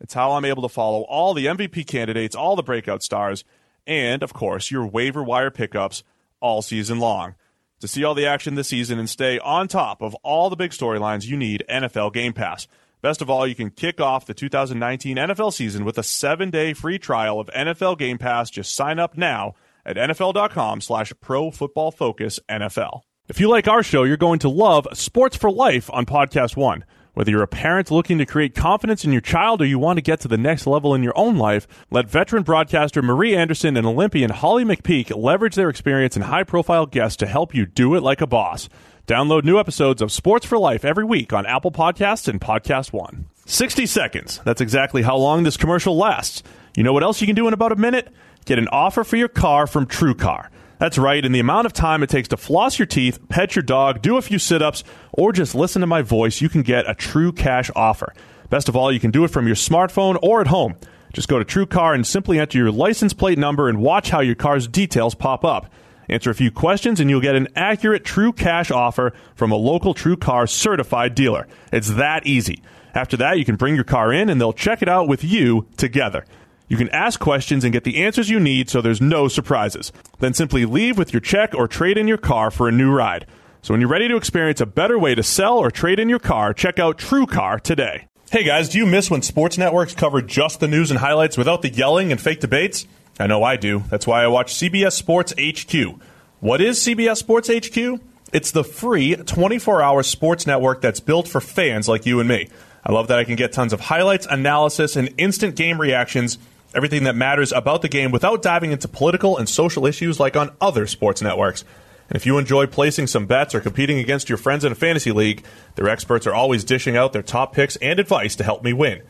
It's how I'm able to follow all the MVP candidates, all the breakout stars, and, of course, your waiver wire pickups all season long. To see all the action this season and stay on top of all the big storylines, you need NFL Game Pass. Best of all, you can kick off the 2019 NFL season with a seven-day free trial of NFL Game Pass. Just sign up now at nfl.com slash pro football focus NFL. If you like our show, you're going to love Sports for Life on Podcast One. Whether you're a parent looking to create confidence in your child or you want to get to the next level in your own life, let veteran broadcaster Marie Anderson and Olympian Holly McPeak leverage their experience and high profile guests to help you do it like a boss. Download new episodes of Sports for Life every week on Apple Podcasts and Podcast One. 60 seconds. That's exactly how long this commercial lasts. You know what else you can do in about a minute? Get an offer for your car from TrueCar. That's right, in the amount of time it takes to floss your teeth, pet your dog, do a few sit ups, or just listen to my voice, you can get a true cash offer. Best of all, you can do it from your smartphone or at home. Just go to TrueCar and simply enter your license plate number and watch how your car's details pop up. Answer a few questions and you'll get an accurate true cash offer from a local TrueCar certified dealer. It's that easy. After that, you can bring your car in and they'll check it out with you together. You can ask questions and get the answers you need so there's no surprises. Then simply leave with your check or trade in your car for a new ride. So when you're ready to experience a better way to sell or trade in your car, check out TrueCar today. Hey guys, do you miss when sports networks cover just the news and highlights without the yelling and fake debates? I know I do. That's why I watch CBS Sports HQ. What is CBS Sports HQ? It's the free 24 hour sports network that's built for fans like you and me. I love that I can get tons of highlights, analysis, and instant game reactions everything that matters about the game without diving into political and social issues like on other sports networks. And if you enjoy placing some bets or competing against your friends in a fantasy league, their experts are always dishing out their top picks and advice to help me win.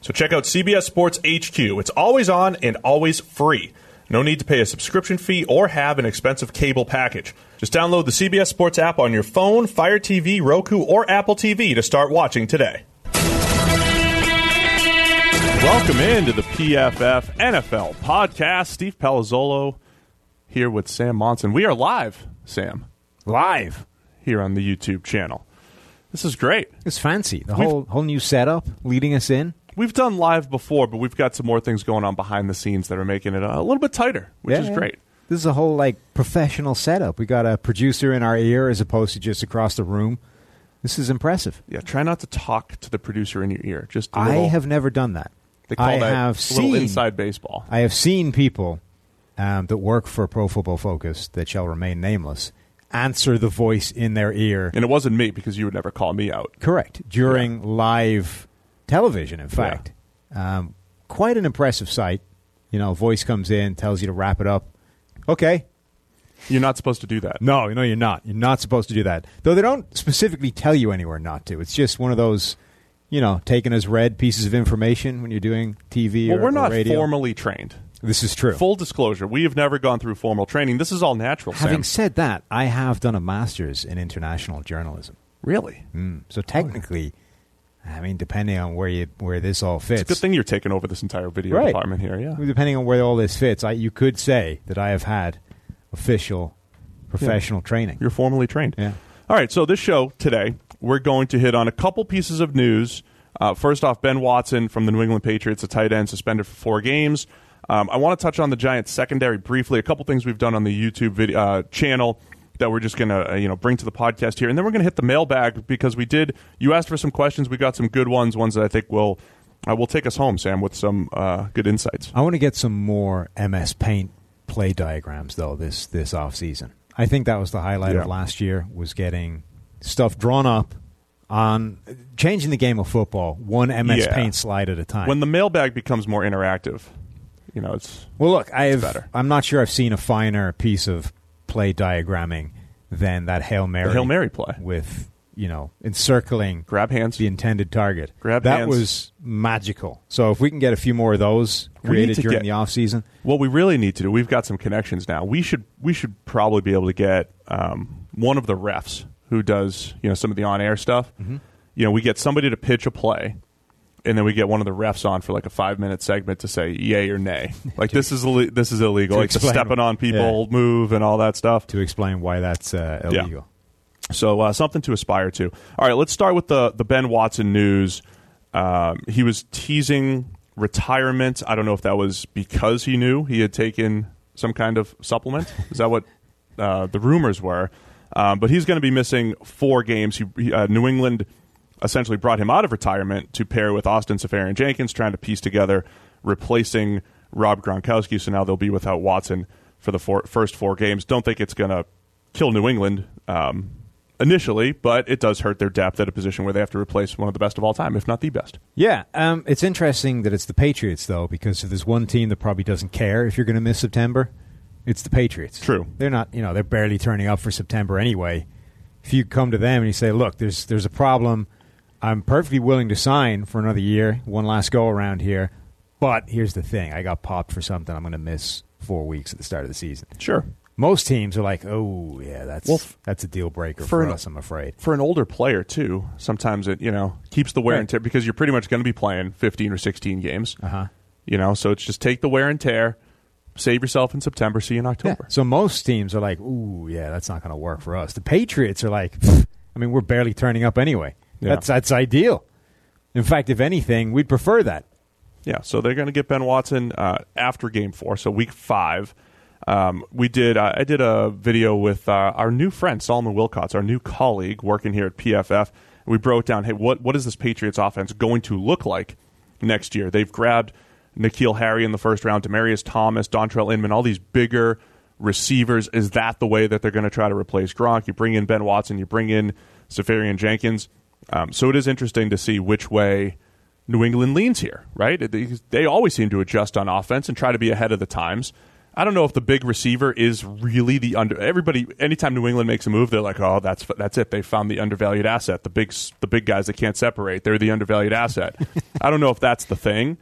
So check out CBS Sports HQ. It's always on and always free. No need to pay a subscription fee or have an expensive cable package. Just download the CBS Sports app on your phone, Fire TV, Roku, or Apple TV to start watching today. Welcome into the PFF NFL podcast. Steve Palazzolo here with Sam Monson. We are live, Sam. Live here on the YouTube channel. This is great. It's fancy. The we've, whole whole new setup leading us in. We've done live before, but we've got some more things going on behind the scenes that are making it a little bit tighter, which yeah, is great. This is a whole like professional setup. We got a producer in our ear as opposed to just across the room. This is impressive. Yeah, try not to talk to the producer in your ear. Just I have never done that. They call I that have seen, inside baseball. I have seen people um, that work for Pro Football Focus that shall remain nameless answer the voice in their ear. And it wasn't me because you would never call me out. Correct. During yeah. live television, in fact. Yeah. Um, quite an impressive sight. You know, voice comes in, tells you to wrap it up. Okay. You're not supposed to do that. No, no, you're not. You're not supposed to do that. Though they don't specifically tell you anywhere not to. It's just one of those you know, taken as read pieces of information when you're doing TV well, or, we're not or formally trained. This is true. Full disclosure, we have never gone through formal training. This is all natural. Having Sam. said that, I have done a master's in international journalism. Really? Mm. So technically, I mean, depending on where you where this all fits, it's a good thing you're taking over this entire video right. department here. Yeah. Depending on where all this fits, I, you could say that I have had official professional yeah. training. You're formally trained. Yeah. All right. So this show today, we're going to hit on a couple pieces of news uh, first off, Ben Watson from the New England Patriots, a tight end, suspended for four games. Um, I want to touch on the Giants secondary briefly. A couple things we've done on the YouTube video, uh, channel that we're just going to uh, you know bring to the podcast here, and then we're going to hit the mailbag because we did. You asked for some questions. We got some good ones, ones that I think will uh, will take us home, Sam, with some uh, good insights. I want to get some more MS Paint play diagrams though this this off season. I think that was the highlight Yeah. of last year was getting stuff drawn up on changing the game of football one MS Yeah. Paint slide at a time. When the mailbag becomes more interactive, you know, it's well, look, I have. better. I'm not sure I've seen a finer piece of play diagramming than that hail mary. the Hail Mary play. with you know encircling Grab hands. the intended target. Grab that hands. was magical. So if we can get a few more of those created during get- the off season, What we really need to do, we've got some connections now. We should we should probably be able to get um, one of the refs who does you know some of the on air stuff. Mm-hmm. You know, we get somebody to pitch a play, and then we get one of the refs on for like a five minute segment to say yay or nay. Like this is ille- this is illegal. Like explain- stepping on people move and all that stuff. to explain why that's uh, Yeah. So uh, something to aspire to. All right, let's start with the the Ben Watson news. Um, he was teasing retirement. I don't know if that was because he knew he had taken some kind of supplement. Is that what uh, the rumors were? Um, but he's going to be missing four games. He, he, uh, New England essentially brought him out of retirement to pair with Austin Seferian Jenkins, trying to piece together replacing Rob Gronkowski. So now they'll be without Watson for the first four games. Don't think it's going to kill New England um, initially, but it does hurt their depth at a position where they have to replace one of the best of all time, if not the best. Yeah, um, it's interesting that it's the Patriots though, because if there's one team that probably doesn't care if you're going to miss September, it's the Patriots. True. They're not, you know, they're barely turning up for September anyway. If you come to them and you say, "Look, there's there's a problem. I'm perfectly willing to sign for another year, one last go around here, but here's the thing: I got popped for something. I'm going to miss four weeks at the start of the season." Sure. Most teams are like, "Oh, yeah, that's Well, that's a deal breaker for for, an- us." I'm afraid. For an older player, too, sometimes it, you know, keeps the wear and tear because you're pretty much going to be playing 15 or 16 games. Uh huh. You know, so it's just take the wear and tear, save yourself in September, see you in Yeah. October. So most teams are like, "Ooh, yeah, that's not going to work for us." The Patriots are like, "I mean, we're barely turning up anyway. Yeah. That's that's ideal." In fact, if anything, we'd prefer that. Yeah, so they're going to get Ben Watson uh, after Game Four, so Week Five. Um, we did. Uh, I did a video with uh, our new friend Solomon Wilcots, our new colleague working here at PFF. We broke down, hey, what what is this Patriots offense going to look like next year? They've grabbed N'Keal Harry in the first round, Demaryius Thomas, Dontrelle Inman, all these bigger receivers. Is that the way that they're going to try to replace Gronk? You bring in Ben Watson, you bring in Seferian Jenkins. Um, so it is interesting to see which way New England leans here, right? They, they always seem to adjust on offense and try to be ahead of the times. I don't know if the big receiver is really the under. Everybody, anytime New England makes a move, they're like, "Oh, that's that's it. They found the undervalued asset. The big the big guys that can't separate. They're the undervalued asset." I don't know if that's the thing,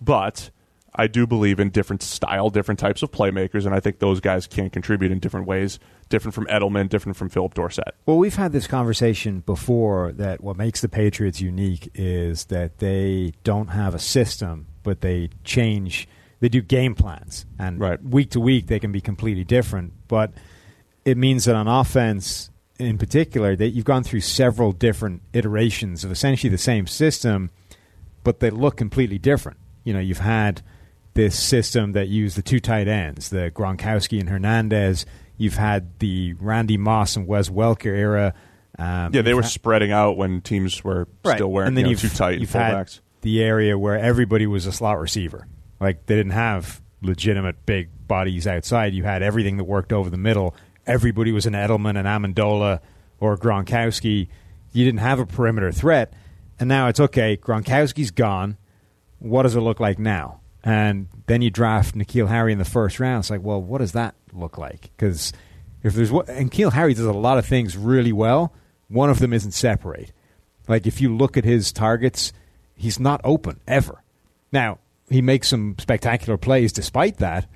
but I do believe in different style, different types of playmakers, and I think those guys can contribute in different ways. Different from Edelman, different from Phillip Dorsett. Well, we've had this conversation before that what makes the Patriots unique is that they don't have a system, but they change. They do game plans, and Right. week to week they can be completely different. But it means that on offense, in particular, that you've gone through several different iterations of essentially the same system, but they look completely different. You know, you've had this system that used the two tight ends, the Gronkowski and Hernandez. You've had the Randy Moss and Wes Welker era. Um, Yeah, they were ha- spreading out when teams were still wearing and then you know, you've, too tight You've fullbacks. had the area where everybody was a slot receiver. Like they didn't have legitimate big bodies outside. You had everything that worked over the middle. Everybody was an Edelman, an Amendola, or Gronkowski. You didn't have a perimeter threat, and now it's okay. Gronkowski's gone. What does it look like now? And then you draft N'Keal Harry in the first round. It's like, well, what does that look like? Because if there's what, and N'Keal Harry does a lot of things really well. One of them isn't separate. Like if you look at his targets, he's not open ever. Now he makes some spectacular plays despite that,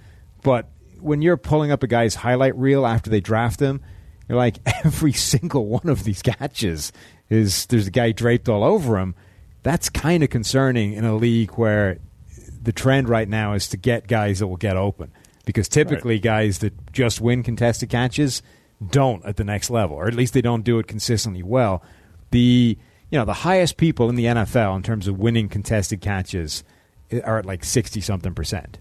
but when you're pulling up a guy's highlight reel after they draft him, you're like every single one of these catches is there's a guy draped all over him. That's kind of concerning in a league where the trend right now is to get guys that will get open. Because typically guys that just win contested catches don't at the next level or at least they don't do it consistently well. The you know the highest people in the NFL in terms of winning contested catches are at like 60 something percent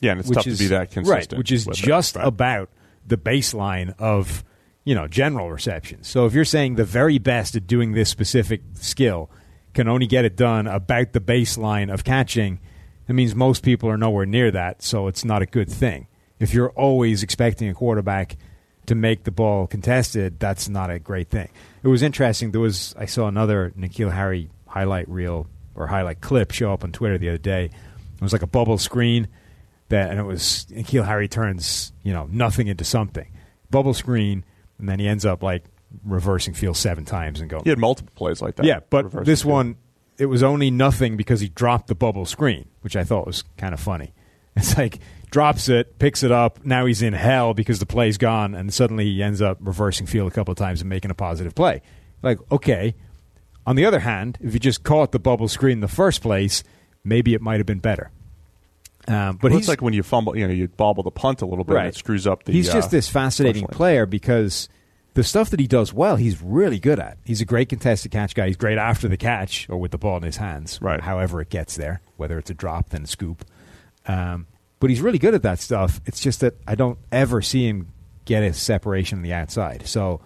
Yeah, and it's tough is to be that consistent. right which is with it, just right. about the baseline of you know general reception so if you're saying the very best at doing this specific skill can only get it done about the baseline of catching that means most people are nowhere near that so it's not a good thing If you're always expecting a quarterback to make the ball contested, that's not a great thing. It was interesting. There was I saw another N'Keal Harry highlight reel or highlight clip show up on Twitter the other day. It was like a bubble screen that, and it was N'Keal Harry turns you know nothing into something. Bubble screen, and then he ends up like reversing field seven times and going. He had multiple plays like that. Yeah, but this field. one, it was only nothing because he dropped the bubble screen, which I thought was kind of funny. It's like drops it, picks it up. Now he's in hell because the play's gone, and suddenly he ends up reversing field a couple of times and making a positive play. Like, okay. On the other hand, if you just caught the bubble screen in the first place, maybe it might have been better. Um, but he's it's like when you fumble, you know, you bobble the punt a little bit, and it screws up the. he's uh, just this fascinating player because the stuff that he does well, he's really good at. He's a great contested catch guy. He's great after the catch or with the ball in his hands, Right. however it gets there, whether it's a drop, then a scoop. Um, but he's really good at that stuff. It's just that I don't ever see him get a separation on the outside. So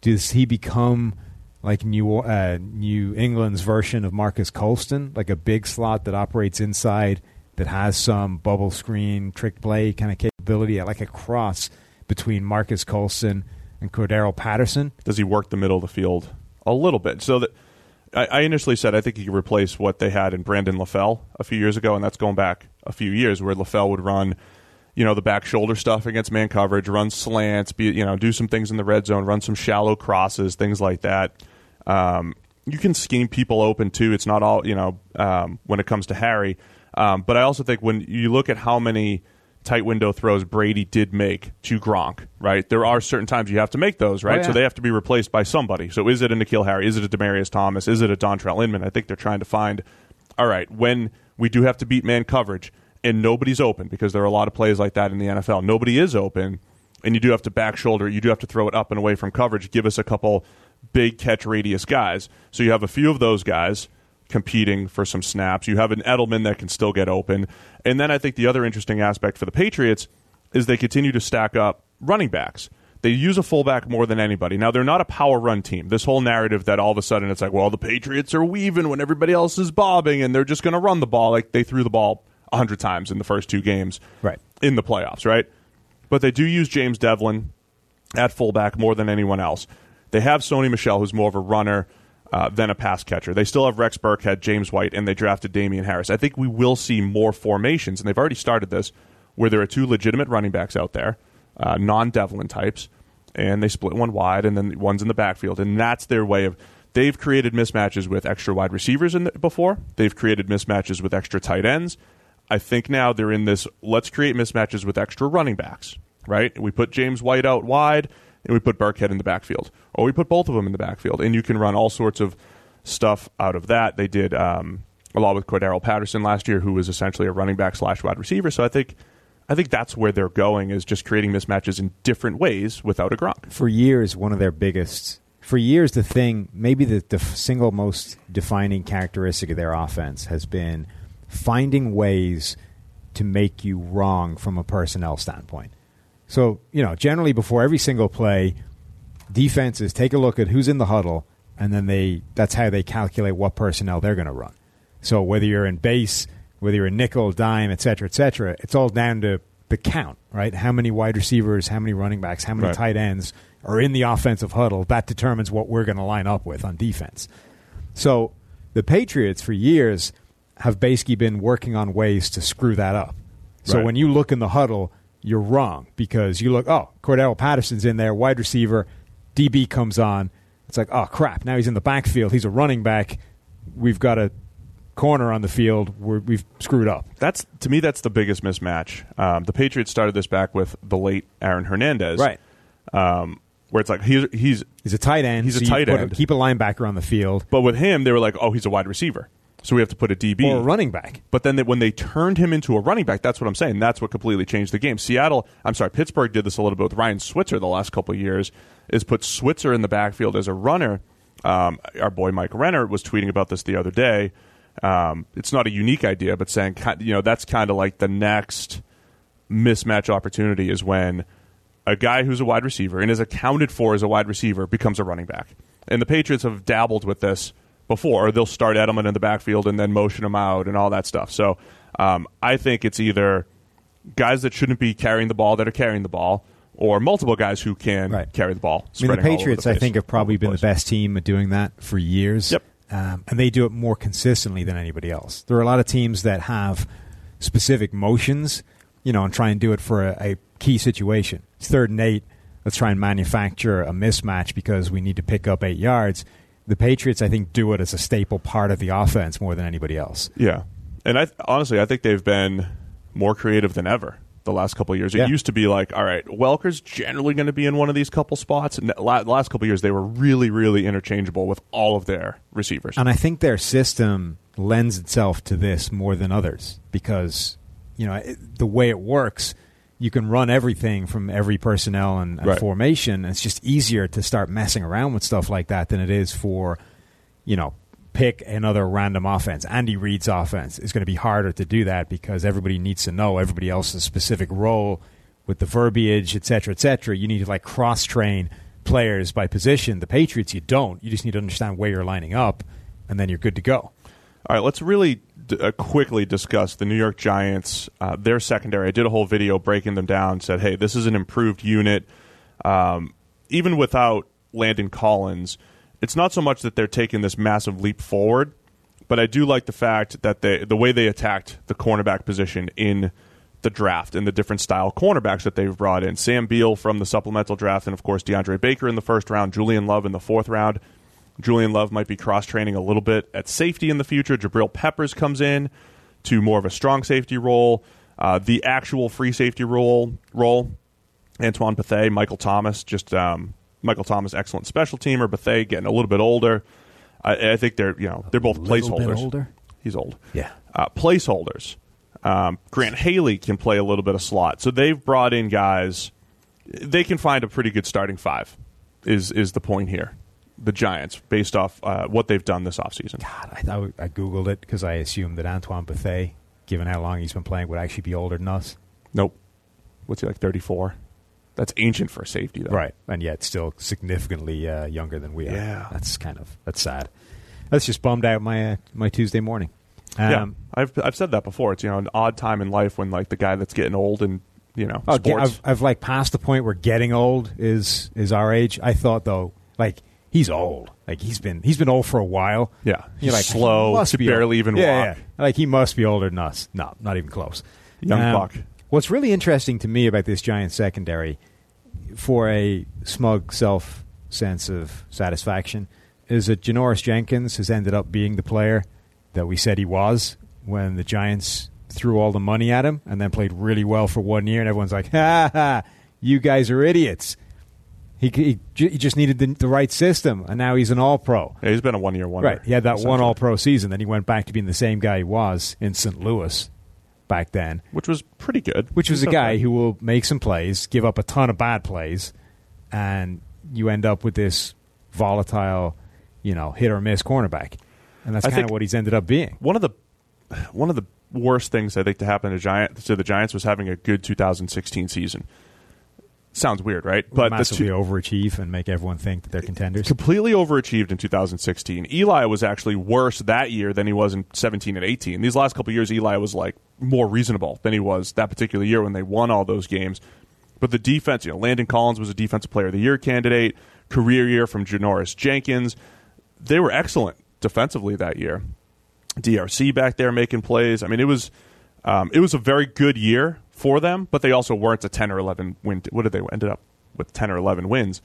does he become like New uh, New England's version of Marques Colston, like a big slot that operates inside that has some bubble screen trick play kind of capability, like a cross between Marques Colston and Cordarrelle Patterson? Does he work the middle of the field a little bit? So that I, I initially said I think he could replace what they had in Brandon LaFell a few years ago, and that's going back a few years where LaFell would run, you know, the back shoulder stuff against man coverage, run slants, be you know, do some things in the red zone, run some shallow crosses, things like that. Um, you can scheme people open too. It's not all you know um, when it comes to Harry, um, but I also think when you look at how many tight window throws Brady did make to Gronk, right? There are certain times you have to make those, right? Oh, yeah. So they have to be replaced by somebody. So is it a N'Keal Harry? Is it a Demaryius Thomas? Is it a Dontrelle Inman? I think they're trying to find, all right, when we do have to beat man coverage and nobody's open because there are a lot of plays like that in the NFL. Nobody is open and you do have to back shoulder, you do have to throw it up and away from coverage. Give us a couple big catch radius guys. So you have a few of those guys competing for some snaps. You have an Edelman that can still get open. And then I think the other interesting aspect for the Patriots is they continue to stack up running backs. They use a fullback more than anybody. Now, they're not a power run team. This whole narrative that all of a sudden it's like, well, the Patriots are weaving when everybody else is bobbing and they're just going to run the ball. Like they threw the ball 100 times in the first two games Right. in the playoffs, right? But they do use James Develin at fullback more than anyone else. They have Sony Michel, who's more of a runner uh, than a pass catcher. They still have Rex Burkhead, James White, and they drafted Damien Harris. I think we will see more formations, and they've already started this, where there are two legitimate running backs out there, uh, non Develin types, and they split one wide, and then one's in the backfield, and that's their way of. They've created mismatches with extra wide receivers in the, before. They've created mismatches with extra tight ends. I think now they're in this. Let's create mismatches with extra running backs. Right? We put James White out wide, and we put Burkhead in the backfield, or we put both of them in the backfield, and you can run all sorts of stuff out of that. They did um, a lot with Cordarrelle Patterson last year, who was essentially a running back slash wide receiver. So I think, I think that's where they're going is just creating mismatches in different ways without a Gronk. for years one of their biggest for years the thing maybe the, the single most defining characteristic of their offense has been finding ways to make you wrong from a personnel standpoint. So you know generally before every single play defenses take a look at who's in the huddle and then they that's how they calculate what personnel they're going to run. So whether you're in base whether you're in nickel dime et cetera et cetera it's all down to the count right? How many wide receivers how many running backs how many Right. tight ends are in the offensive huddle that determines what we're going to line up with on defense. So the patriots for years have basically been working on ways to screw that up so Right. when you look in the huddle, you're wrong because you look, oh, Cordarrelle Patterson's in there, wide receiver, DB comes on. It's like, oh, crap. Now he's in the backfield. He's a running back. We've got a corner on the field. We're, we've screwed up. That's to me, that's the biggest mismatch. Um, the Patriots started this back with the late Aaron Hernandez, Um, where it's like he's he's, He's a tight end. He's a so you tight end. keep a linebacker on the field but with him they were like, oh, he's a wide receiver, so we have to put a DB or a running back. But then they, when they turned him into a running back, that's what I'm saying. That's what completely changed the game. Seattle, I'm sorry, Pittsburgh did this a little bit with Ryan Switzer the last couple of years. Is put Switzer in the backfield as a runner. Um, our boy Mike Renner was tweeting about this the other day. Um, it's not a unique idea, but saying you know that's kind of like the next mismatch opportunity is when a guy who's a wide receiver and is accounted for as a wide receiver becomes a running back. And the Patriots have dabbled with this before. They'll start Edelman in the backfield and then motion him out and all that stuff. So um, I think it's either guys that shouldn't be carrying the ball that are carrying the ball, or multiple guys who can Right. carry the ball. I mean, the spreading all over Patriots, the I think, have probably been the best team at doing that for years. Yep. Um, and they do it more consistently than anybody else. There are a lot of teams that have specific motions, you know, and try and do it for a, a key situation. It's third and eight. Let's try and manufacture a mismatch because we need to pick up eight yards. The Patriots, I think, do it as a staple part of the offense more than anybody else. Yeah, and I honestly I think they've been more creative than ever the last couple of years. It Yeah. used to be like, all right, Welker's generally going to be in one of these couple spots. And the last couple of years, they were really, really interchangeable with all of their receivers. And I think their system lends itself to this more than others because, you know, it, the way it works, you can run everything from every personnel and, and Right. formation. And it's just easier to start messing around with stuff like that than it is for, you know, pick another random offense. Andy Reid's offense is going to be harder to do that because everybody needs to know everybody else's specific role with the verbiage, et cetera, et cetera. You need to like cross train players by position. The Patriots, you don't. You just need to understand where you're lining up, and then you're good to go. All right, let's really uh, quickly discuss the New York Giants, uh, their secondary. I did a whole video breaking them down. Said, hey, this is an improved unit. Um, even without Landon Collins, it's not so much that they're taking this massive leap forward, but I do like the fact that they the way they attacked the cornerback position in the draft and the different style cornerbacks that they've brought in. Sam Beal from the supplemental draft, and of course DeAndre Baker in the first round, Julian Love in the fourth round. Julian Love might be cross training a little bit at safety in the future. Jabril Peppers comes in to more of a strong safety role. Uh, the actual free safety role role, Antoine Bethea, Michael Thomas, just um, Michael Thomas, excellent special teamer. Bethea getting a little bit older. I, I think they're you know they're both placeholders. older? He's old. Yeah. Uh, placeholders. Um, Grant Haley can play a little bit of slot, so they've brought in guys. They can find a pretty good starting five. Is is the point here? The Giants, based off uh, what they've done this offseason. God, I thought I googled it because I assumed that Antoine Bethea, given how long he's been playing, would actually be older than us. Nope. What's he like? Thirty four. That's ancient for a safety, though. Right, and yet still significantly uh, younger than we are. Yeah. that's kind of that's sad. That's just bummed out my uh, my Tuesday morning. Yeah, Um, I've I've said that before. It's you know an odd time in life when like the guy that's getting old and you know sports. I've, I've like passed the point where getting old is is our age. I thought though, like he's old. Like he's been he's been old for a while. Yeah, he's like slow, he must be barely old. even yeah, walk. yeah. Like he must be older than us. No, not even close. Um, Young buck. What's really interesting to me about this Giant secondary, for a smug self sense of satisfaction, is that Janoris Jenkins has ended up being the player that we said he was when the Giants threw all the money at him and then played really well for one year, and everyone's like, "Ha ha, you guys are idiots." He, he, he just needed the, the right system, and now he's an All Pro. yeah, he's been a one year wonder. Right. He had that one All Pro season. Then he went back to being the same guy he was in St. Louis back then, which was pretty good. which was a guy okay. who will make some plays, give up a ton of bad plays, and you end up with this volatile, you know, hit or miss cornerback. And that's kind of what he's ended up being. one of the one of the worst things I think to happen to Giant to the Giants was having a good 2016 season. Sounds weird, right? But massively two, overachieve and make everyone think that they're contenders. completely overachieved in 2016. Eli was actually worse that year than he was in 17 and 18. These last couple years, Eli was like more reasonable than he was that particular year when they won all those games. But the defense, you know, Landon Collins was a defensive player of the year candidate, career year from Janoris Jenkins. They were excellent defensively that year. DRC back there making plays. I mean, it was um, it was a very good year for them, but they also weren't a 10 or 11 win. What did they ended up with 10 or 11 wins?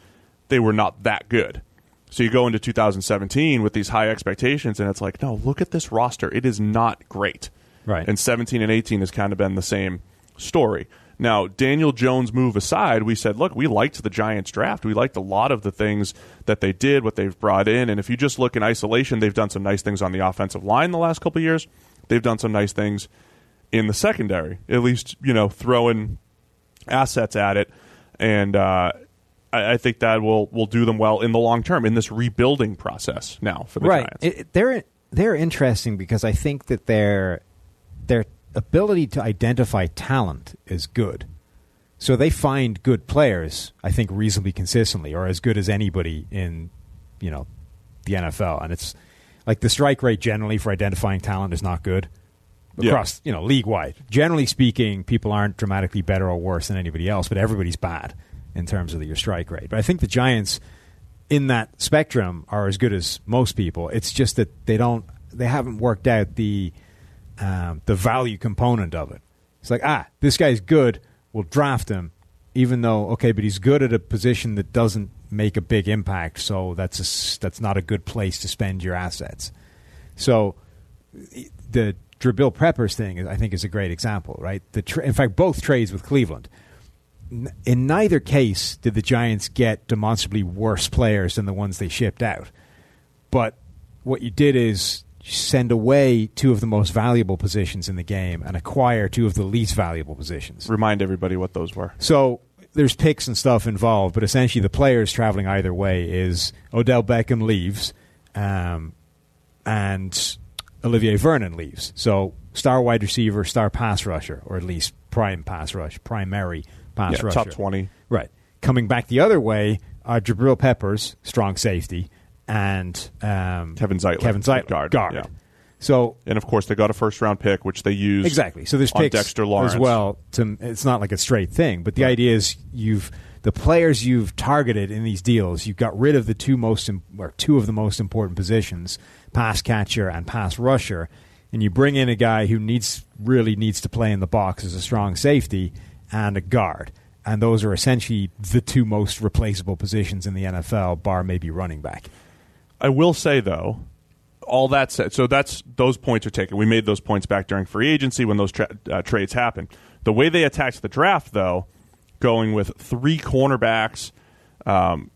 They were not that good. So you go into 2017 with these high expectations, and it's like, no, look at this roster. It is not great. Right. And 17 and 18 has kind of been the same story. Now, Daniel Jones' move aside, we said, look, we liked the Giants draft. We liked a lot of the things that they did, what they've brought in. And if you just look in isolation, they've done some nice things on the offensive line the last couple of years. They've done some nice things in the secondary, at least, you know, throwing assets at it. And uh, I, I think that will, will do them well in the long term in this rebuilding process now for the right. Giants. It, they're they're interesting because I think that their their ability to identify talent is good. So they find good players, I think, reasonably consistently, or as good as anybody in, you know, the NFL. And it's like the strike rate generally for identifying talent is not good. Yeah. across you know league wide. Generally speaking, people aren't dramatically better or worse than anybody else, but everybody's bad in terms of your strike rate. But I think the Giants in that spectrum are as good as most people. It's just that they don't they haven't worked out the um, the value component of it. It's like ah, this guy's good, we'll draft him, even though okay, but he's good at a position that doesn't make a big impact. So that's a that's not a good place to spend your assets. So the Jabril Peppers thing, I think, is a great example, right? The tra- in fact, both trades with Cleveland. In neither case did the Giants get demonstrably worse players than the ones they shipped out. But what you did is send away two of the most valuable positions in the game and acquire two of the least valuable positions. Remind everybody what those were. So there's picks and stuff involved, but essentially the players traveling either way is Odell Beckham leaves, um, and Olivier Vernon leaves. So star wide receiver, star pass rusher, or at least prime pass rush, primary pass Yeah, rusher. top 20. Right. Coming back the other way are Jabril Peppers, strong safety, and um, Kevin Zeitler, Kevin Zeitler, guard, guard. yeah. So And of course, they got a first round pick, which they used Exactly. So there's picks Dexter Lawrence as well. To it's not like a straight thing, but the Right. idea is you've the players you've targeted in these deals. You've got rid of the two most or two of the most important positions, pass catcher and pass rusher, and you bring in a guy who needs really needs to play in the box as a strong safety and a guard. And those are essentially the two most replaceable positions in the NFL, bar maybe running back. I will say though, all that said, so that's those points are taken. We made those points back during free agency when those tra- uh, trades happened. The way they attacked the draft, though, going with three cornerbacks, um,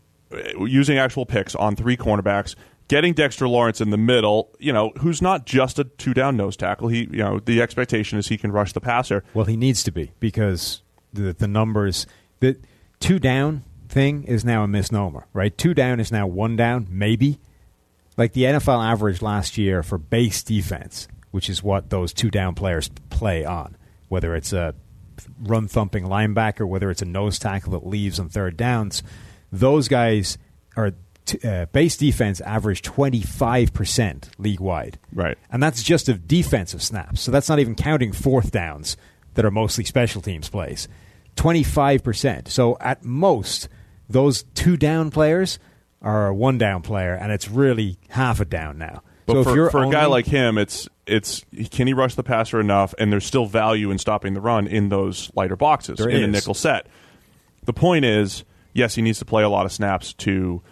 using actual picks on three cornerbacks, getting Dexter Lawrence in the middle, you know, who's not just a two down nose tackle. He, you know, the expectation is he can rush the passer. Well, he needs to be because the the numbers the two down thing is now a misnomer, right? Two down is now one down, maybe. Like the NFL average last year for base defense, which is what those two down players play on, whether it's a run thumping linebacker, whether it's a nose tackle that leaves on third downs, those guys are t- uh, base defense average 25% league wide. Right. And that's just of defensive snaps. So that's not even counting fourth downs that are mostly special teams plays. 25%. So at most, those two down players are a one down player, and it's really half a down now. But so for, for a guy like him, it's it's can he rush the passer enough, and there's still value in stopping the run in those lighter boxes There in the is. nickel set. The point is, yes, he needs to play a lot of snaps to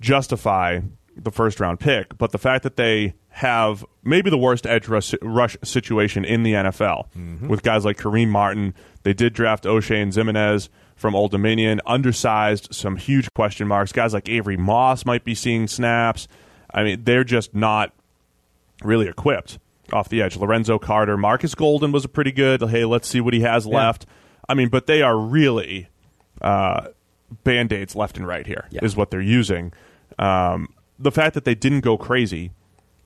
justify the first round pick, but the fact that they have maybe the worst edge rush, rush situation in the NFL Mm-hmm. with guys like Kareem Martin, they did draft Oshane Ximines from Old Dominion, undersized, some huge question marks. Guys like Avery Moss might be seeing snaps. I mean, they're just not really equipped off the edge. Lorenzo Carter, Markus Golden was a pretty good. Hey, let's see what he has left. I mean, but they are really uh, band aids left and right here, is Yeah. what they're using. Um, the fact that they didn't go crazy,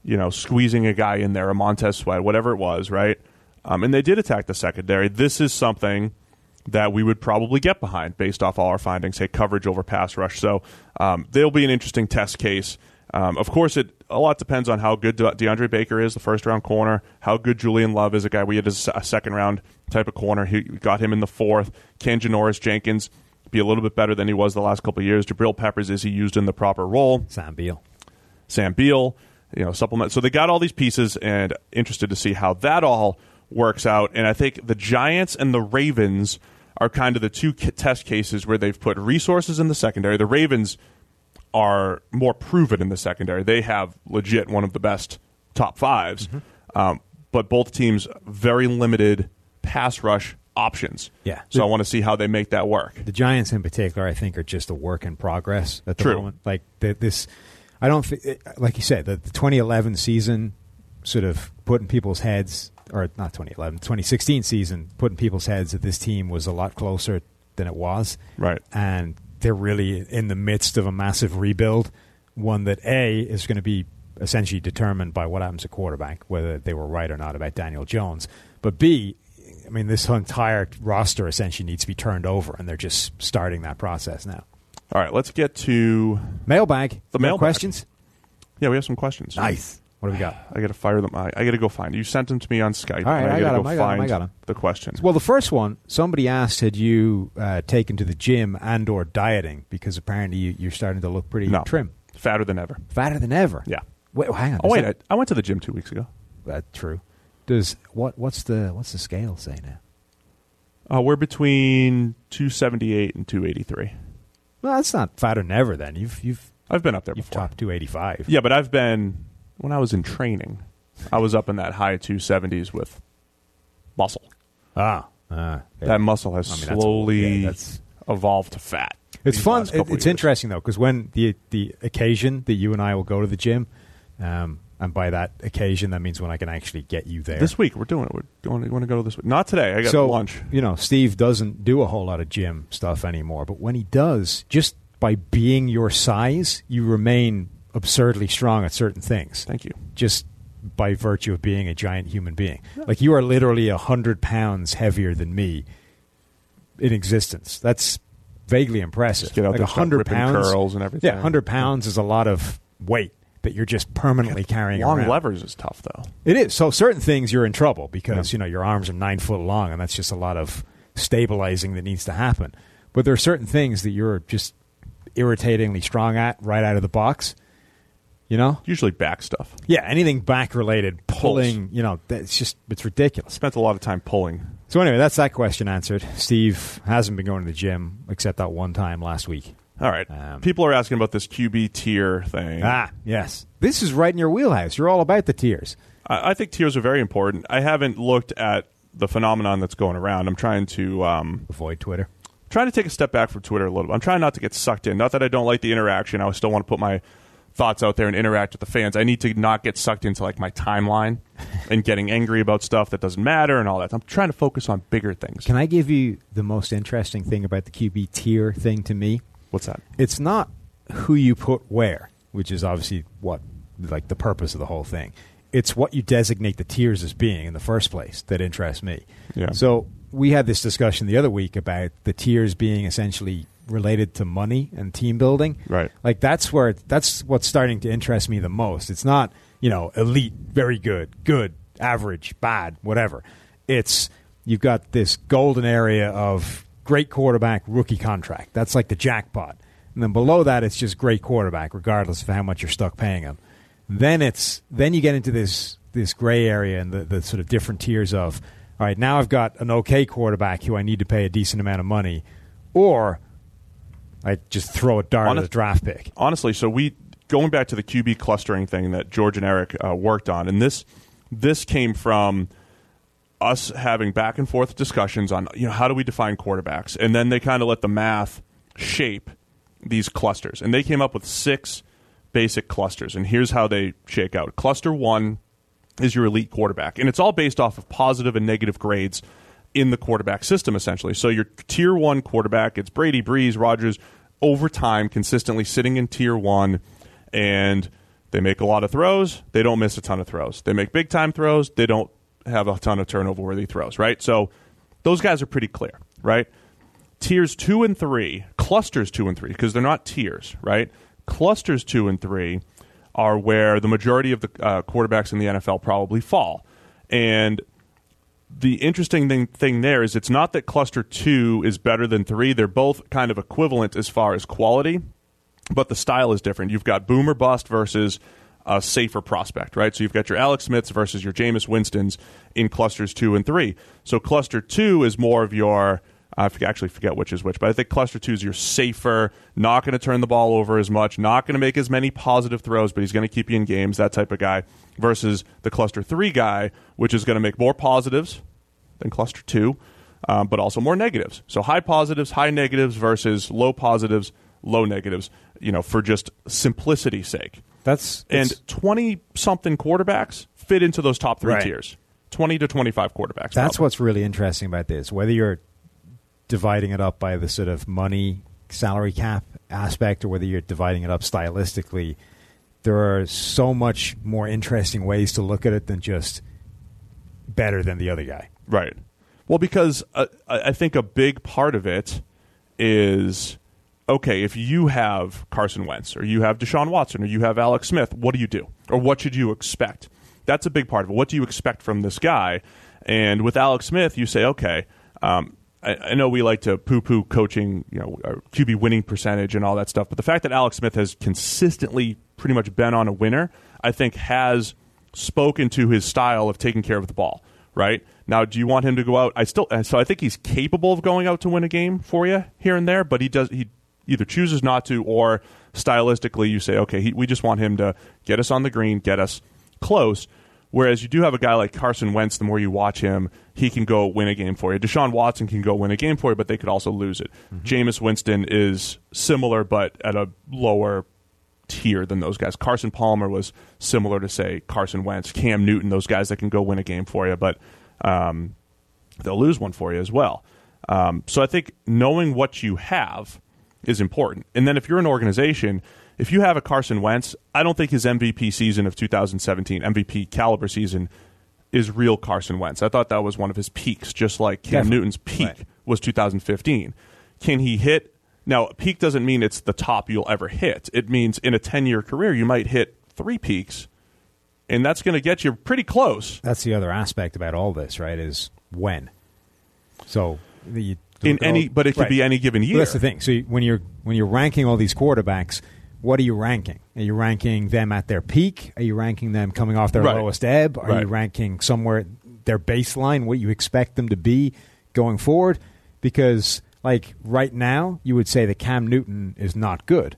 you know, squeezing a guy in there, a Montez Sweat, whatever it was, right? Um, and they did attack the secondary. This is something that we would probably get behind based off all our findings. Say coverage over pass rush. So um, they'll be an interesting test case. Um, of course, it a lot depends on how good De- DeAndre Baker is, the first round corner. How good Julian Love is, a guy we had as a second round type of corner. He got him in the fourth. Can Janoris Jenkins be a little bit better than he was the last couple of years? Jabril Peppers is he used in the proper role? Sam Beal. Sam Beal, you know, supplement. So they got all these pieces and interested to see how that all works out. And I think the Giants and the Ravens are kind of the two test cases where they've put resources in the secondary. The Ravens are more proven in the secondary. They have legit one of the best top 5s Mm-hmm. Um, but both teams very limited pass rush options. Yeah. So I want to see how they make that work. The Giants, in particular, I think, are just a work in progress at the True. moment. Like the, this, I don't think, like you said, the, the 2011 season sort of put in people's heads, or not 2011, 2016 season put in people's heads that this team was a lot closer than it was. Right. And they're really in the midst of a massive rebuild, one that A is going to be essentially determined by what happens at quarterback, whether they were right or not about Daniel Jones. But B, I mean, this entire roster essentially needs to be turned over, and they're just starting that process now. All right, let's get to Mailbag. The mailbag. questions. yeah. We have some questions. Nice. What do we got? I got to fire them. I, I got to go find. You sent them to me on Skype. All right, I gotta got go I got 'em, find I got. The questions. Well, the first one, somebody asked, had you uh, taken to the gym and or dieting because apparently you, you're starting to look pretty No. trim, Fatter than ever. fatter than ever. Yeah. Wait, hang on. Oh wait, that- I, I went to the gym two weeks ago. that's true. Does what? What's the what's the scale say now? Uh, we're between 278 and 283. Well, that's not fatter than ever. Then you've you've I've been up there you've before. topped 285. Yeah, but I've been when I was in training. I was up in that high 270s with muscle. Ah, ah, yeah. That muscle has I mean, that's- slowly yeah, that's- evolved to fat. It's fun. It, it's years. interesting though because when the the occasion that you and I will go to the gym, um, and by that occasion that means when I can actually get you there. This week we're doing it. We're going to, want to go this week. Not today. I got so lunch. you know, Steve doesn't do a whole lot of gym stuff anymore, but when he does, just by being your size, you remain absurdly strong at certain things. Thank you. Just by virtue of being a giant human being, like you are literally a hundred pounds heavier than me in existence. That's vaguely impressive. Just get out like a hundred pounds, curls and everything. Yeah, hundred pounds is a lot of weight that you're just permanently carrying Long around. levers is tough though. It is. So certain things you're in trouble because, Yeah. you know, your arms are nine foot long and that's just a lot of stabilizing that needs to happen. But there are certain things that you're just irritatingly strong at right out of the box. You know? Usually back stuff. Yeah, anything back related, pulling, you know, it's just it's ridiculous. Spent a lot of time pulling. So anyway, that's that question answered. Steve hasn't been going to the gym except that one time last week. All right. Um, People are asking about this QB tier thing. Ah, yes. This is right in your wheelhouse. You're all about the tiers. I, I think tiers are very important. I haven't looked at the phenomenon that's going around. I'm trying to um, Avoid Twitter. trying to take a step back from Twitter a little bit. I'm trying not to get sucked in. Not that I don't like the interaction. I still want to put my thoughts out there and interact with the fans. I need to not get sucked into like my timeline and getting angry about stuff that doesn't matter and all that. I'm trying to focus on bigger things. Can I give you the most interesting thing about the QB tier thing to me? What's that? it's not who you put where, which is obviously what like the purpose of the whole thing. It's what you designate the tiers as being in the first place that interests me. Yeah. So we had this discussion the other week about the tiers being essentially related to money and team building. Right. Like that's where that's what's starting to interest me the most. It's not, you know, elite, very good, good, average, bad, whatever. It's you've got this golden area of great quarterback, rookie contract. That's like the jackpot. And then below that it's just great quarterback, regardless of how much you're stuck paying him. Then it's then you get into this this gray area and the, the sort of different tiers of all right, now I've got an okay quarterback who I need to pay a decent amount of money, or I just throw a dart Honest- at a draft pick. honestly, so we going back to the QB clustering thing that George and Eric uh, worked on, and this this came from us having back and forth discussions on you know how do we define quarterbacks, and then they kind of let the math shape these clusters, and they came up with six basic clusters, and here's how they shake out. Cluster one is your elite quarterback, and it's all based off of positive and negative grades in the quarterback system, essentially. So your tier one quarterback, it's Brady, Brees, Rodgers, over time, consistently sitting in tier one, and they make a lot of throws. They don't miss a ton of throws. They make big time throws. They don't have a ton of turnover worthy throws, right? So those guys are pretty clear, right? Tiers two and three, clusters two and three, because they're not tiers, right? Clusters two and three are where the majority of the uh, quarterbacks in the NFL probably fall. And the interesting thing, thing there is it's not that cluster two is better than three. They're both kind of equivalent as far as quality, but the style is different. You've got boomer bust versus a safer prospect, right? So you've got your Alex Smiths versus your Jameis Winstons in clusters two and three. So cluster two is more of your I actually forget which is which, but I think cluster two is your safer, not going to turn the ball over as much, not going to make as many positive throws, but he's going to keep you in games, that type of guy, versus the cluster three guy, which is going to make more positives than cluster two, um, but also more negatives. So high positives, high negatives versus low positives, low negatives, you know, for just simplicity's sake. That's, And 20 something quarterbacks fit into those top three Right. tiers 20 to 25 quarterbacks. that's probably. what's really interesting about this. Whether you're dividing it up by the sort of money salary cap aspect or whether you're dividing it up stylistically, there are so much more interesting ways to look at it than just better than the other guy. Right. Well, because uh, I think a big part of it is okay, if you have Carson Wentz or you have Deshaun Watson or you have Alex Smith, what do you do? Or what should you expect? That's a big part of it. What do you expect from this guy? And with Alex Smith, you say, okay, um, I, I, know we like to poo-poo coaching, you know, QB winning percentage and all that stuff, but the fact that Alex Smith has consistently pretty much been on a winner, I think has spoken to his style of taking care of the ball. Right now, do you want him to go out? I still, uh, so I think he's capable of going out to win a game for you here and there, but he does he either chooses not to or stylistically you say, okay, he, we just want him to get us on the green, get us close. Whereas you do have a guy like Carson Wentz, the more you watch him, he can go win a game for you. Deshaun Watson can go win a game for you, but they could also lose it. mm hmm Jameis Winston is similar, but at a lower tier than those guys. Carson Palmer was similar to, say, Carson Wentz, Cam Newton, those guys that can go win a game for you, but um, they'll lose one for you as well. Um, so I think knowing what you have is important. And then if you're an organization – if you have a Carson Wentz, I don't think his MVP season of 2017, MVP caliber season, is real Carson Wentz. I thought that was one of his peaks, just like Cam Definitely. Newton's peak right. was 2015. Can he hit? Now, peak doesn't mean it's the top you'll ever hit. It means in a 10 year career, you might hit three peaks, and that's going to get you pretty close. That's the other aspect about all this, right? Is when. So the in any, but it could right. be any given year. that's the thing. So when you're when you're ranking all these quarterbacks, what are you ranking? Are you ranking them at their peak? Are you ranking them coming off their right. lowest ebb? Are right. you ranking somewhere their baseline, what you expect them to be going forward? Because, like, right now, you would say that Cam Newton is not good.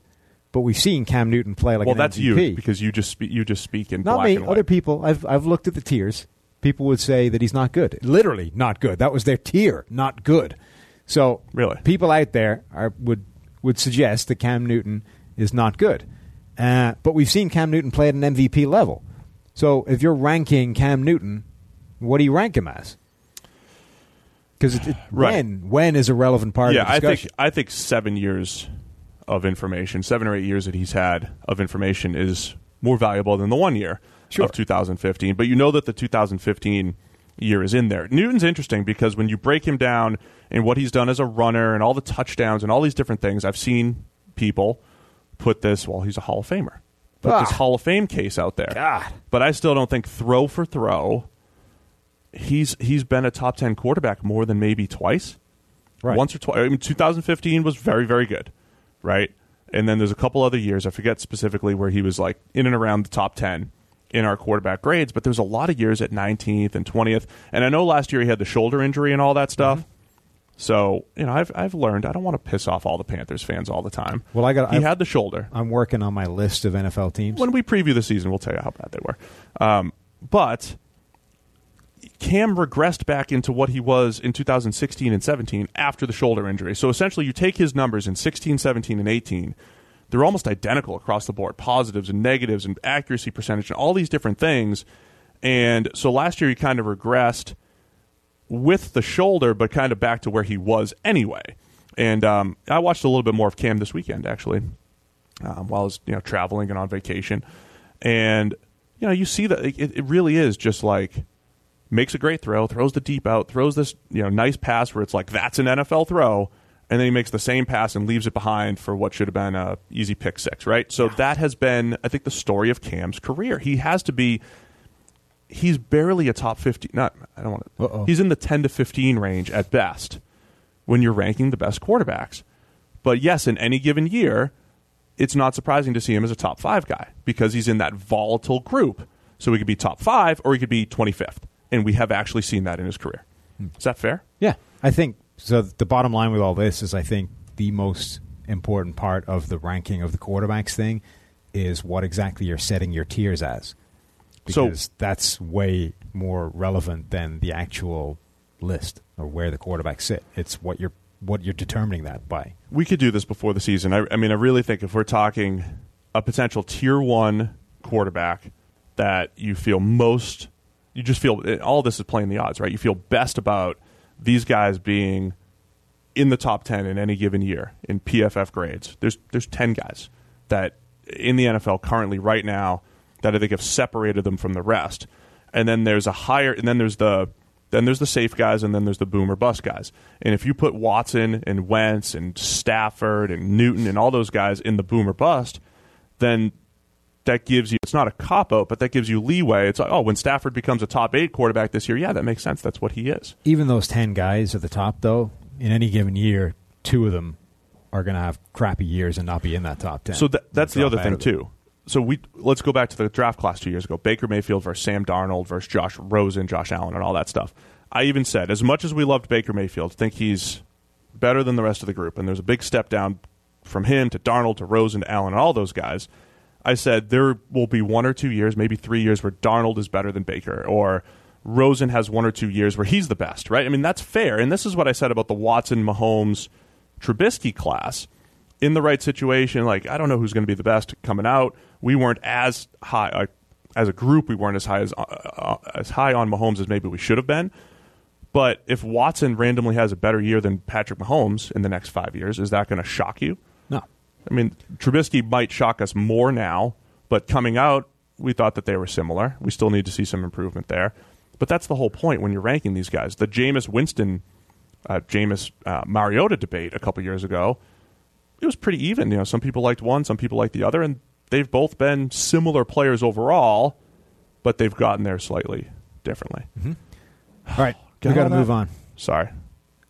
But we've seen Cam Newton play like well, that's MVP. you because you just you just speak in not me. Other people, I've I've looked at the tiers. People would say that he's not good. Literally, not good. That was their tier, not good. So, really, people out there are, would would suggest that Cam Newton is not good. Uh, but we've seen Cam Newton play at an MVP level. So if you're ranking Cam Newton, what do you rank him as? Because right. when when is a relevant part yeah, of the discussion. I think I think seven years of information, seven or eight years that he's had of information is more valuable than the one year sure. of 2015. But you know that the 2015 year is in there. Newton's interesting because when you break him down and what he's done as a runner and all the touchdowns and all these different things, I've seen people put this, well, he's a Hall of Famer, put ah. this Hall of Fame case out there. God. But I still don't think throw for throw, he's he's been a top 10 quarterback more than maybe twice. Right. Once or twice. I mean, 2015 was very, very good, right? And then there's a couple other years, I forget specifically, where he was like in and around the top 10 in our quarterback grades, but there's a lot of years at 19th and 20th. And I know last year he had the shoulder injury and all that stuff. Mm-hmm. So you know, I've I've learned I don't want to piss off all the Panthers fans all the time. Well, I got he I've, had the shoulder. I'm working on my list of NFL teams. When we preview the season, we'll tell you how bad they were. Um, but Cam regressed back into what he was in 2016 and 17 after the shoulder injury. So essentially, you take his numbers in 16, 17, and 18. They're almost identical across the board positives and negatives and accuracy percentage and all these different things. And so last year, he kind of regressed with the shoulder, but kind of back to where he was anyway. And um, I watched a little bit more of Cam this weekend, actually, um, while I was you know traveling and on vacation. And you know, you see that it, it really is just like makes a great throw, throws the deep out, throws this you know nice pass where it's like that's an NFL throw, and then he makes the same pass and leaves it behind for what should have been a easy pick six, right? So that has been, I think, the story of Cam's career. He has to be he's barely a top 50 not i don't want to Uh-oh. he's in the 10 to 15 range at best when you're ranking the best quarterbacks. But yes in any given year it's not surprising to see him as a top 5 guy because he's in that volatile group. So he could be top 5 or he could be 25th and we have actually seen that in his career. Hmm. is that fair? Yeah. I think so the bottom line with all this is i think the most important part of the ranking of the quarterbacks thing is what exactly you're setting your tiers as because so, that's way more relevant than the actual list or where the quarterbacks sit. It's what you're what you're determining that by. We could do this before the season. I, I mean, I really think if we're talking a potential tier one quarterback that you feel most, you just feel eh, all this is playing the odds, right? You feel best about these guys being in the top ten in any given year in PFF grades. There's there's ten guys that in the NFL currently right now that I think have separated them from the rest. And then there's a higher, and then there's the Then there's the safe guys, and then there's the boomer bust guys. And if you put Watson and Wentz and Stafford and Newton and all those guys in the boomer bust, then that gives you it's not a cop out, but that gives you leeway. It's like, oh, when Stafford becomes a top eight quarterback this year, yeah, that makes sense. That's what he is. Even those ten guys at the top, though, in any given year, two of them are going to have crappy years and not be in that top ten. So that, that's the Drop other thing too. So we let's go back to the draft class two years ago. Baker Mayfield versus Sam Darnold versus Josh Rosen, Josh Allen, and all that stuff. I even said, as much as we loved Baker Mayfield, think he's better than the rest of the group, and there's a big step down from him to Darnold to Rosen to Allen and all those guys. I said there will be one or two years, maybe three years, where Darnold is better than Baker, or Rosen has one or two years where he's the best, right? I mean, that's fair. And this is what I said about the Watson, Mahomes, Trubisky class. In the right situation, like, I don't know who's going to be the best coming out. We weren't as high, uh, as a group, we weren't as high as, uh, uh, as high on Mahomes as maybe we should have been. But if Watson randomly has a better year than Patrick Mahomes in the next five years, is that going to shock you? no. I mean, Trubisky might shock us more now, but coming out, we thought that they were similar. We still need to see some improvement there. But that's the whole point when you're ranking these guys. The Jameis Winston, uh, Jameis uh, Mariota debate a couple years ago, it was pretty even. You know, some people liked one, some people liked the other, and they've both been similar players overall, but they've gotten there slightly differently. Mm-hmm. All right, Get we got to move on. Sorry.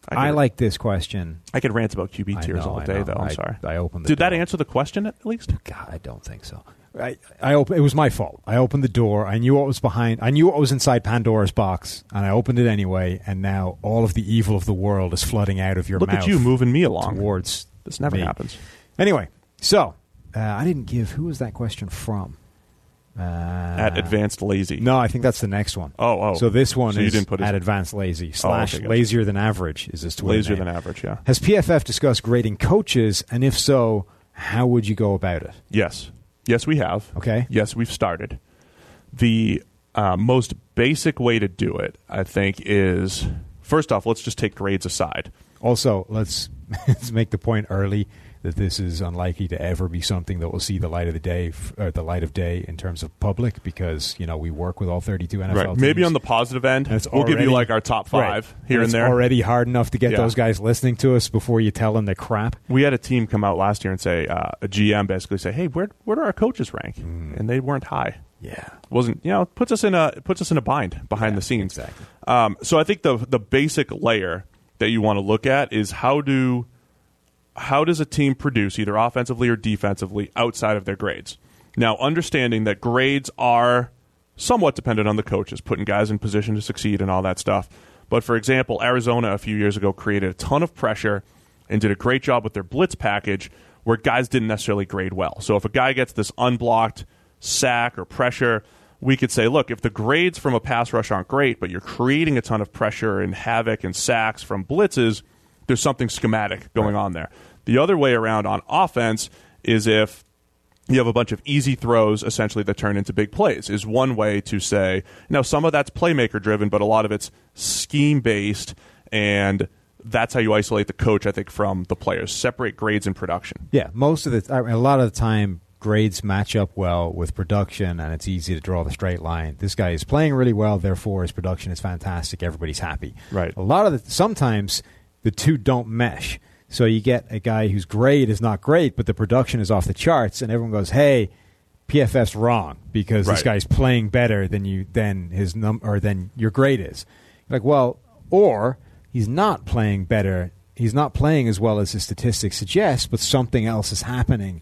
I, could- like this question. I could rant about QB I tiers know, all day, know. though. I'm I- sorry. I opened the Did that door. answer the question at least? Oh, God, I don't think so. I, I op- it was my fault. I opened the door. I knew what was behind. I knew what was inside Pandora's box, and I opened it anyway. And now all of the evil of the world is flooding out of your Look mouth at you moving me along. towards This never me. happens. Anyway, so uh, I didn't give. Who was that question from? Uh, At advanced lazy. No, I think that's the next one. Oh, oh. So this one So is at advanced lazy slash okay, gotcha. lazier than average is this Twitter Lazier name. than average, yeah. Has PFF discussed grading coaches, and if so, how would you go about it? Yes. Yes, we have. Okay. Yes, we've started. The uh, most basic way to do it, I think, is first off, let's just take grades aside. Also, let's let's make the point early that this is unlikely to ever be something that will see the light of the day, or the light of day in terms of public, because you know we work with all 32 NFL right. teams. Maybe on the positive end, we'll give you like our top five Right. here and, it's there. already hard enough to get Yeah. those guys listening to us before you tell them they're crap. we had a team come out last year and say, uh, a GM basically say, hey, where, where do our coaches rank? Mm. And they weren't high. Yeah. wasn't you know puts us in a puts us in a bind behind Yeah, the scenes. exactly. Um, so I think the the basic layer that you want to look at is how do how does a team produce either offensively or defensively outside of their grades? Now, understanding that grades are somewhat dependent on the coaches, putting guys in position to succeed and all that stuff. But for example, Arizona a few years ago created a ton of pressure and did a great job with their blitz package where guys didn't necessarily grade well. So if a guy gets this unblocked sack or pressure, we could say, look, if the grades from a pass rush aren't great, but you're creating a ton of pressure and havoc and sacks from blitzes, there's something schematic going on there. The other way around on offense is if you have a bunch of easy throws essentially that turn into big plays is one way to say now some of that's playmaker driven but a lot of it's scheme based and that's how you isolate the coach i think from the players. Separate grades and production. Yeah, most of the I mean, a lot of the time grades match up well with production and it's easy to draw the straight line. This guy is playing really well, therefore his production is fantastic, everybody's happy. Right. A lot of the sometimes the two don't mesh. So you get a guy whose grade is not great but the production is off the charts and everyone goes, "Hey, PFF's wrong because this guy's playing better than you than his num or than your grade is." Like, well, or he's not playing better. He's not playing as well as his statistics suggest, but something else is happening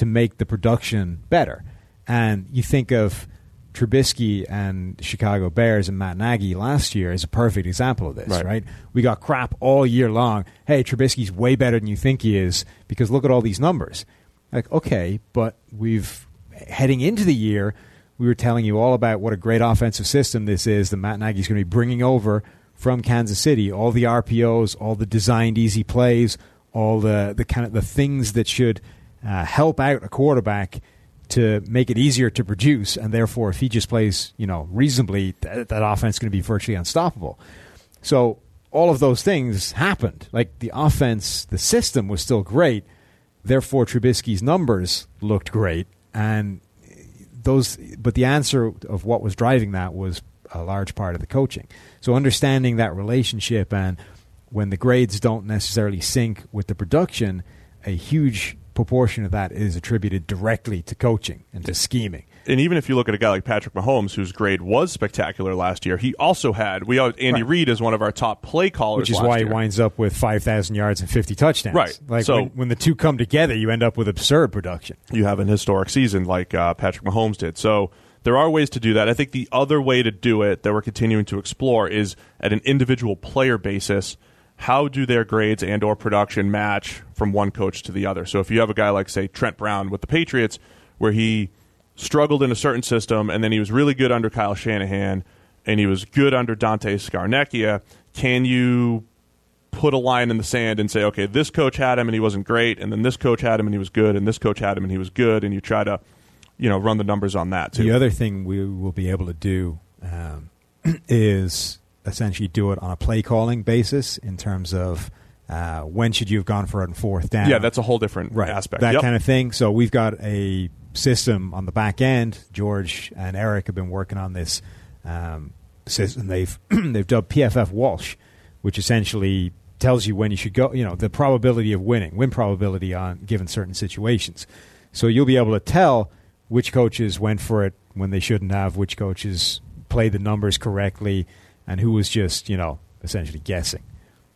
to make the production better. And you think of Trubisky and Chicago Bears and Matt Nagy last year as a perfect example of this, Right. right? We got crap all year long. Hey, Trubisky's way better than you think he is because look at all these numbers. Like, okay, but we've heading into the year, we were telling you all about what a great offensive system this is that Matt Nagy's going to be bringing over from Kansas City. All the RPOs, all the designed easy plays, all the the kind of the things that should uh, help out a quarterback to make it easier to produce, and therefore, if he just plays, you know, reasonably, th- that offense is going to be virtually unstoppable. So all of those things happened. Like the offense, the system was still great. Therefore, Trubisky's numbers looked great, and those. But the answer of what was driving that was a large part of the coaching. So understanding that relationship and when the grades don't necessarily sync with the production, a huge proportion of that is attributed directly to coaching and to scheming. And even if you look at a guy like Patrick Mahomes, whose grade was spectacular last year, he also had we Andy right. Reid is one of our top play callers, which is why year. he winds up with five thousand yards and fifty touchdowns. Right. Like so when, when, the two come together, you end up with absurd production. You have an historic season like uh, Patrick Mahomes did. So there are ways to do that. I think the other way to do it that we're continuing to explore is at an individual player basis how do their grades and or production match from one coach to the other? So if you have a guy like say trent brown with the patriots where he struggled in a certain system and then he was really good under kyle shanahan and he was good under dante scarnecchia can you put a line in the sand and say okay this coach had him and he wasn't great and then this coach had him and he was good and this coach had him and he was good and you try to you know run the numbers on that too? The other thing we will be able to do um, is essentially do it on a play calling basis in terms of uh, when should you have gone for it on fourth down. Yeah, that's a whole different right, aspect. That yep. kind of thing. So we've got a system on the back end. George and Eric have been working on this um, system. They've they've dubbed PFF Walsh, which essentially tells you when you should go. You know the probability of winning, win probability on given certain situations. So you'll be able to tell which coaches went for it when they shouldn't have, which coaches played the numbers correctly and who was just, you know, essentially guessing.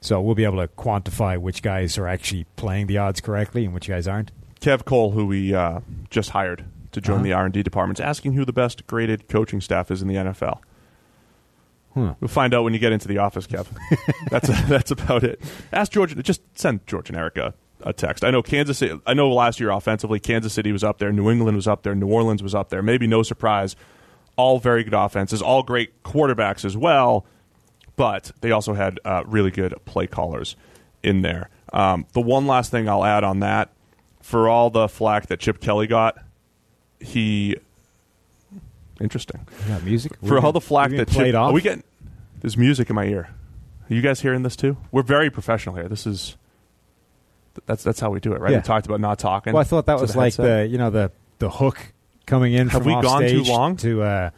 So we'll be able to quantify which guys are actually playing the odds correctly and which guys aren't. Kev Cole, who we uh, just hired to join uh-huh. the R and D department, is asking who the best graded coaching staff is in the NFL. Huh. We'll find out when you get into the office, Kev. that's a, that's about it. Ask George. Just send George and Erica a text. I know Kansas City. I know last year offensively, Kansas City was up there, New England was up there, New Orleans was up there. Maybe no surprise all very good offenses, all great quarterbacks as well, but they also had uh, really good play callers in there. Um, the one last thing I'll add on that, for all the flack that Chip Kelly got, he interesting. Yeah, music for all the flack that Chip. Off? we get there's music in my ear. Are you guys hearing this too? We're very professional here. This is that's that's how we do it, right? Yeah. We talked about not talking. Well, I thought that was the like headset. the you know the the hook coming in. Have from we gone too long to uh,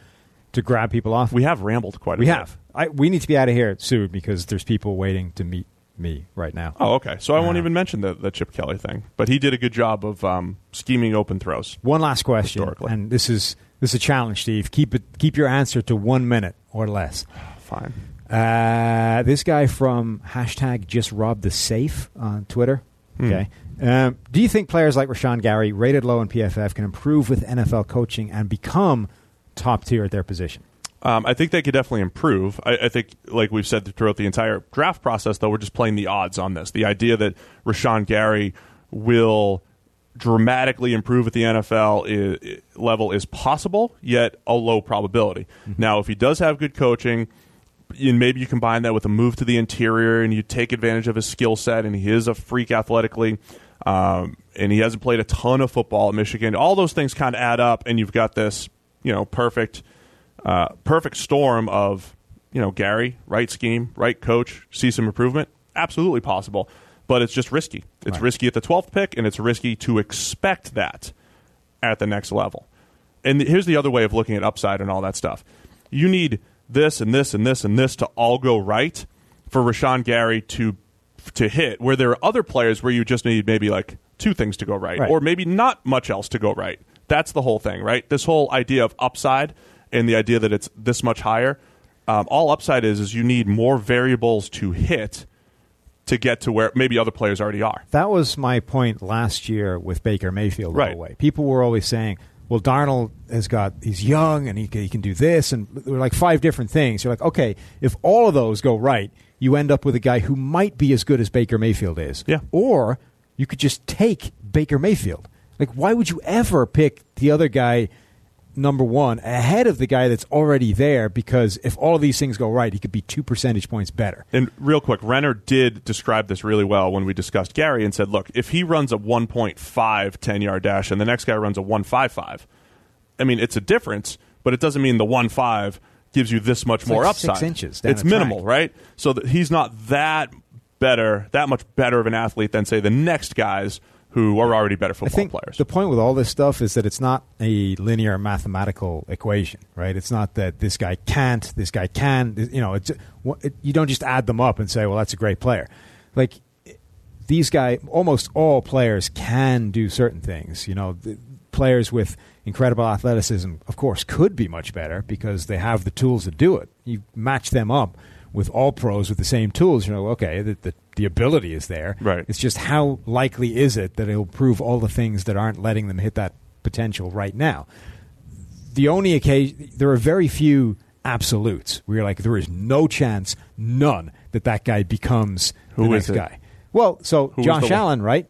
to grab people off? We have rambled quite. a We bit. have. I, we need to be out of here soon because there's people waiting to meet me right now. Oh, okay. So I won't Uh, even mention the, the Chip Kelly thing, but he did a good job of um, scheming open throws. One last question, Historically. and this is this is a challenge, Steve. Keep it keep your answer to one minute or less. Fine. Uh, this guy from hashtag just robbed the safe on Twitter. Hmm. Okay. Um, do you think players like Rashan Gary, rated low in PFF, can improve with NFL coaching and become top tier at their position? Um, I think they could definitely improve. I, I think, like we've said throughout the entire draft process, though, we're just playing the odds on this. The idea that Rashan Gary will dramatically improve at the NFL is, level is possible, yet a low probability. Mm-hmm. Now, if he does have good coaching, and maybe you combine that with a move to the interior and you take advantage of his skill set, and he is a freak athletically, um, and he hasn't played a ton of football at Michigan. All those things kind of add up, and you've got this, you know, perfect, uh, perfect storm of, you know, Gary, right scheme, right coach, see some improvement. Absolutely possible, but it's just risky. It's Right. risky at the 12th pick, and it's risky to expect that at the next level. And here's the other way of looking at upside and all that stuff. You need this and this and this and this to all go right for Rashan Gary to to hit. Where there are other players where you just need maybe like two things to go right, Right. or maybe not much else to go right. That's the whole thing, right? This whole idea of upside and the idea that it's this much higher. Um, all upside is is you need more variables to hit to get to where maybe other players already are. That was my point last year with Baker Mayfield. Right. the way, people were always saying, "Well, Darnold has got he's young and he can, he can do this," and there were like five different things. You're like, okay, if all of those go right, you end up with a guy who might be as good as Baker Mayfield is. Yeah. Or you could just take Baker Mayfield. Like, why would you ever pick the other guy? Number one, ahead of the guy that's already there, because if all of these things go right, he could be two percentage points better. And real quick, Renner did describe this really well when we discussed Gary and said, look, if he runs a 1.5 10 yard dash and the next guy runs a 155, I mean, it's a difference, but it doesn't mean the 1.5 gives you this much more like upside. six inches It's minimal, track. right? So that he's not that better, that much better of an athlete than, say, the next guys who are already better I football think players. the point with all this stuff is that it's not a linear mathematical equation, right? It's not that this guy can't, this guy can. You know, it's, it, you don't just add them up and say, well, that's a great player. Like these guys, almost all players can do certain things. You know, the players with incredible athleticism, of course, could be much better because they have the tools to do it. You match them up with all pros with the same tools. You know, okay, the, the, the ability is there. Right. It's just how likely is it that it'll prove all the things that aren't letting them hit that potential right now. The only occasion there are very few absolutes where you're like there is no chance, none that that guy becomes Who the next it? guy. Well, so Who Josh the one? Allen, right?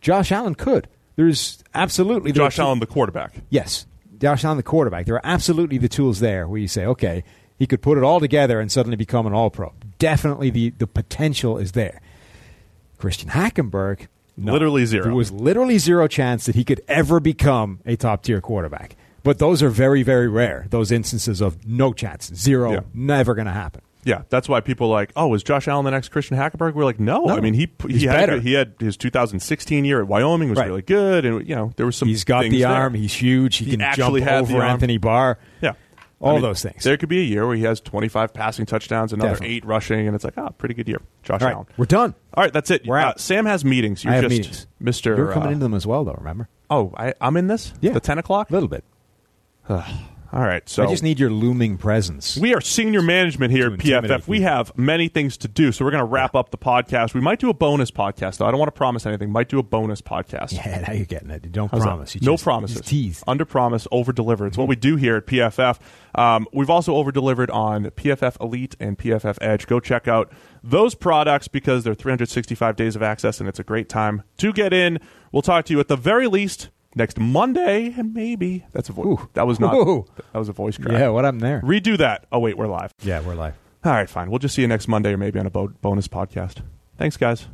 Josh Allen could. There's absolutely there Josh Allen, the quarterback. Yes, Josh Allen, the quarterback. There are absolutely the tools there where you say, okay, he could put it all together and suddenly become an All Pro. Definitely, the the potential is there. Christian Hackenberg, no. Literally zero. There was literally zero chance that he could ever become a top tier quarterback. But those are very, very rare. Those instances of no chance, zero, Yeah. never going to happen. Yeah, that's why people are like, oh, is Josh Allen the next Christian Hackenberg? We're like, no. No. I mean, he he had better. he had his 2016 year at Wyoming was Right. really good, and you know there was some. He's got the there. arm. He's huge. He, He can actually jump over. Anthony Barr. Yeah. All I mean, those things. There could be a year where he has 25 passing touchdowns, another Definitely. eight rushing, and it's like, oh, pretty good year, Josh right, Allen. we're done. All right, that's it. We're Uh, out. Sam has meetings. You're I just meetings. Mr. You're coming uh, into them as well, though. Remember? Oh, I, I'm in this. Yeah. the 10 o'clock. A little bit. All right, so I just need your looming presence. We are senior management here at PFF. We have many things to do, so we're going to wrap up the podcast. We might do a bonus podcast, though. I don't want to promise anything. Might do a bonus podcast. yeah, now you're getting it. You don't How's promise. You no just- promises. tease. Under promise, over deliver. It's what we do here at PFF. Um, we've also over delivered on PFF Elite and PFF Edge. Go check out those products because they're 365 days of access and it's a great time to get in. We'll talk to you at the very least next Monday, and maybe that's a voice. Ooh. That was not. Ooh. That was a voice crack. Yeah, what happened there? Redo that. Oh wait, we're live. yeah, we're live. All right, fine. We'll just see you next Monday or maybe on a bo- bonus podcast. Thanks, guys.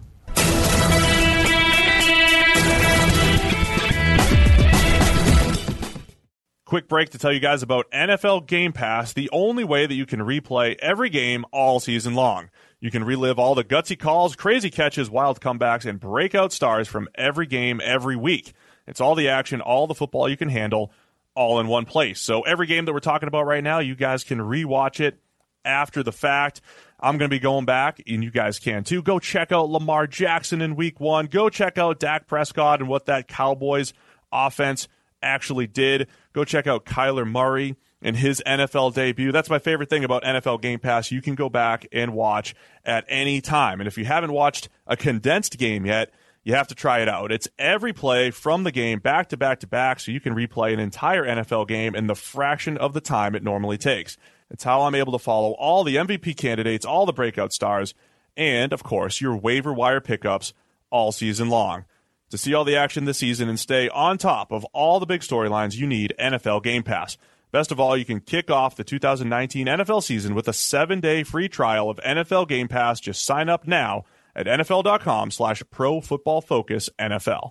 Quick break to tell you guys about NFL Game Pass, the only way that you can replay every game all season long. You can relive all the gutsy calls, crazy catches, wild comebacks, and breakout stars from every game every week. It's all the action, all the football you can handle, all in one place. So every game that we're talking about right now, you guys can rewatch it after the fact. I'm going to be going back, and you guys can too. Go check out Lamar Jackson in week one. Go check out Dak Prescott and what that Cowboys offense actually did. Go check out Kyler Murray and his NFL debut. That's my favorite thing about NFL Game Pass. You can go back and watch at any time. And if you haven't watched a condensed game yet, you have to try it out. It's every play from the game back to back to back, so you can replay an entire NFL game in the fraction of the time it normally takes. It's how I'm able to follow all the MVP candidates, all the breakout stars, and, of course, your waiver wire pickups all season long. To see all the action this season and stay on top of all the big storylines, you need NFL Game Pass. Best of all, you can kick off the 2019 NFL season with a seven-day free trial of NFL Game Pass. Just sign up now at nfl.com slash pro football focus NFL.